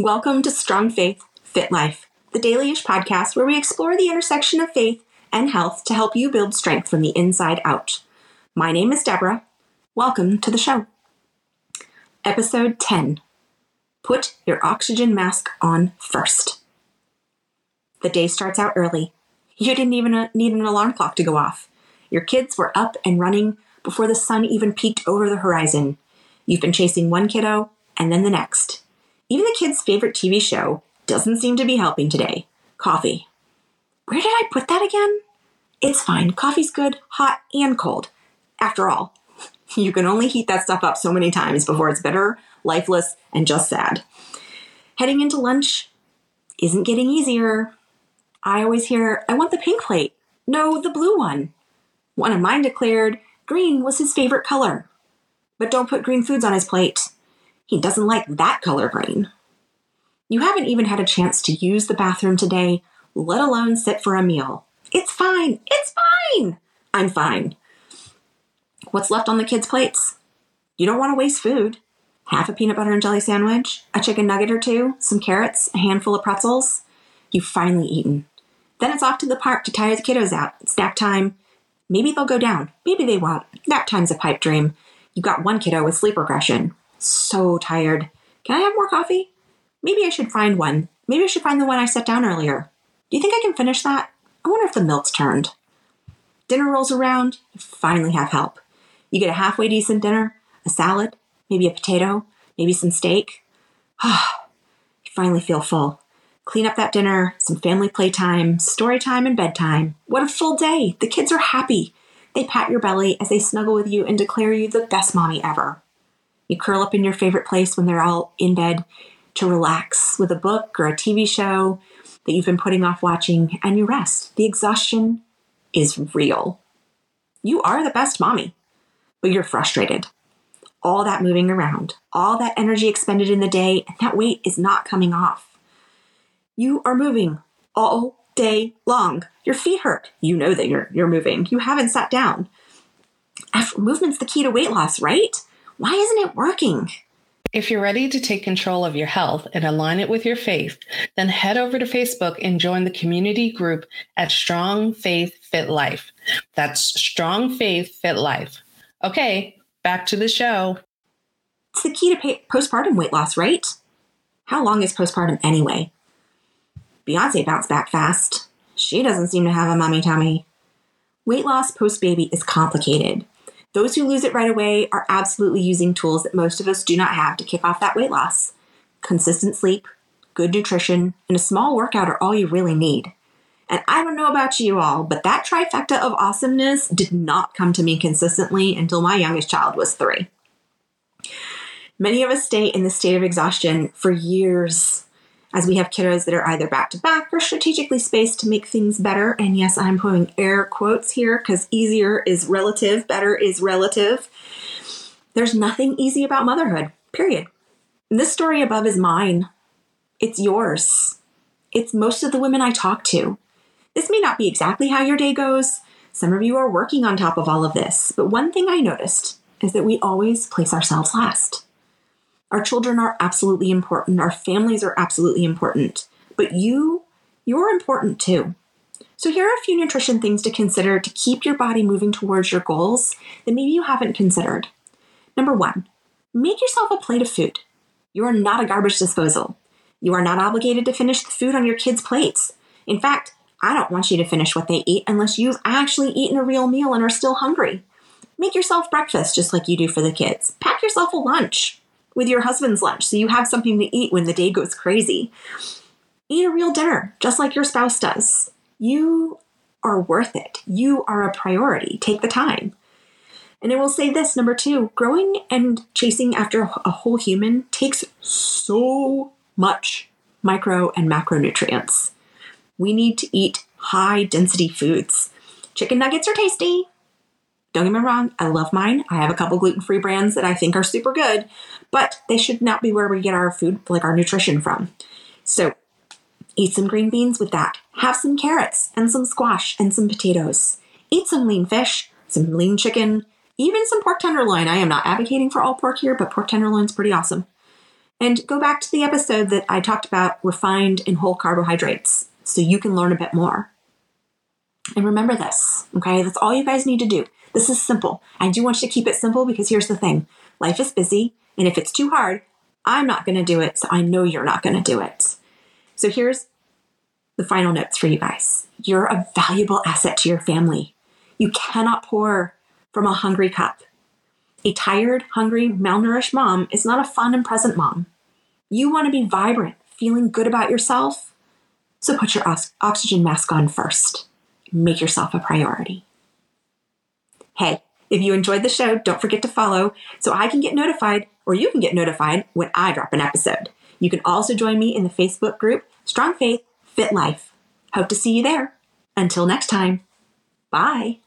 Welcome to Strong Faith, Fit Life, the dailyish podcast where we explore the intersection of faith and health to help you build strength from the inside out. My name is Deborah. Welcome to the show. Episode 10 Put your oxygen mask on first. The day starts out early. You didn't even uh, need an alarm clock to go off. Your kids were up and running before the sun even peeked over the horizon. You've been chasing one kiddo and then the next. Even the kid's favorite TV show doesn't seem to be helping today coffee. Where did I put that again? It's fine. Coffee's good, hot, and cold. After all, you can only heat that stuff up so many times before it's bitter, lifeless, and just sad. Heading into lunch isn't getting easier. I always hear, I want the pink plate. No, the blue one. One of mine declared green was his favorite color. But don't put green foods on his plate. He doesn't like that color green. You haven't even had a chance to use the bathroom today, let alone sit for a meal. It's fine. It's fine. I'm fine. What's left on the kids' plates? You don't want to waste food. Half a peanut butter and jelly sandwich, a chicken nugget or two, some carrots, a handful of pretzels. You've finally eaten. Then it's off to the park to tire the kiddos out. It's nap time. Maybe they'll go down. Maybe they won't. Nap time's a pipe dream. You've got one kiddo with sleep regression. So tired. Can I have more coffee? Maybe I should find one. Maybe I should find the one I set down earlier. Do you think I can finish that? I wonder if the milk's turned. Dinner rolls around. You finally have help. You get a halfway decent dinner, a salad, maybe a potato, maybe some steak. Ah, you finally feel full. Clean up that dinner, some family playtime, story time, and bedtime. What a full day! The kids are happy. They pat your belly as they snuggle with you and declare you the best mommy ever. You curl up in your favorite place when they're all in bed to relax with a book or a TV show that you've been putting off watching, and you rest. The exhaustion is real. You are the best mommy, but you're frustrated. All that moving around, all that energy expended in the day, and that weight is not coming off. You are moving all day long. Your feet hurt. You know that you're you're moving. You haven't sat down. Movement's the key to weight loss, right? Why isn't it working? If you're ready to take control of your health and align it with your faith, then head over to Facebook and join the community group at Strong Faith Fit Life. That's Strong Faith Fit Life. Okay, back to the show. It's the key to pay- postpartum weight loss, right? How long is postpartum anyway? Beyonce bounced back fast. She doesn't seem to have a mommy tummy. Weight loss post baby is complicated. Those who lose it right away are absolutely using tools that most of us do not have to kick off that weight loss. Consistent sleep, good nutrition, and a small workout are all you really need. And I don't know about you all, but that trifecta of awesomeness did not come to me consistently until my youngest child was three. Many of us stay in the state of exhaustion for years as we have kiddos that are either back to back or strategically spaced to make things better. And yes, I'm putting air quotes here because easier is relative, better is relative. There's nothing easy about motherhood, period. And this story above is mine. It's yours. It's most of the women I talk to. This may not be exactly how your day goes. Some of you are working on top of all of this. But one thing I noticed is that we always place ourselves last. Our children are absolutely important. Our families are absolutely important. But you, you're important too. So, here are a few nutrition things to consider to keep your body moving towards your goals that maybe you haven't considered. Number one, make yourself a plate of food. You are not a garbage disposal. You are not obligated to finish the food on your kids' plates. In fact, I don't want you to finish what they eat unless you've actually eaten a real meal and are still hungry. Make yourself breakfast just like you do for the kids. Pack yourself a lunch with your husband's lunch so you have something to eat when the day goes crazy. Eat a real dinner, just like your spouse does. You are worth it. You are a priority. Take the time. And I will say this number two growing and chasing after a whole human takes so much micro and macronutrients. We need to eat high density foods. Chicken nuggets are tasty, don't get me wrong, I love mine. I have a couple gluten free brands that I think are super good, but they should not be where we get our food, like our nutrition from. So eat some green beans with that. Have some carrots and some squash and some potatoes. Eat some lean fish, some lean chicken, even some pork tenderloin. I am not advocating for all pork here, but pork tenderloin's pretty awesome. And go back to the episode that I talked about refined and whole carbohydrates so you can learn a bit more. And remember this, okay? That's all you guys need to do. This is simple. I do want you to keep it simple because here's the thing life is busy, and if it's too hard, I'm not going to do it, so I know you're not going to do it. So here's the final notes for you guys. You're a valuable asset to your family. You cannot pour from a hungry cup. A tired, hungry, malnourished mom is not a fun and present mom. You want to be vibrant, feeling good about yourself. So put your oxygen mask on first. Make yourself a priority. Hey, if you enjoyed the show, don't forget to follow so I can get notified or you can get notified when I drop an episode. You can also join me in the Facebook group Strong Faith Fit Life. Hope to see you there. Until next time, bye.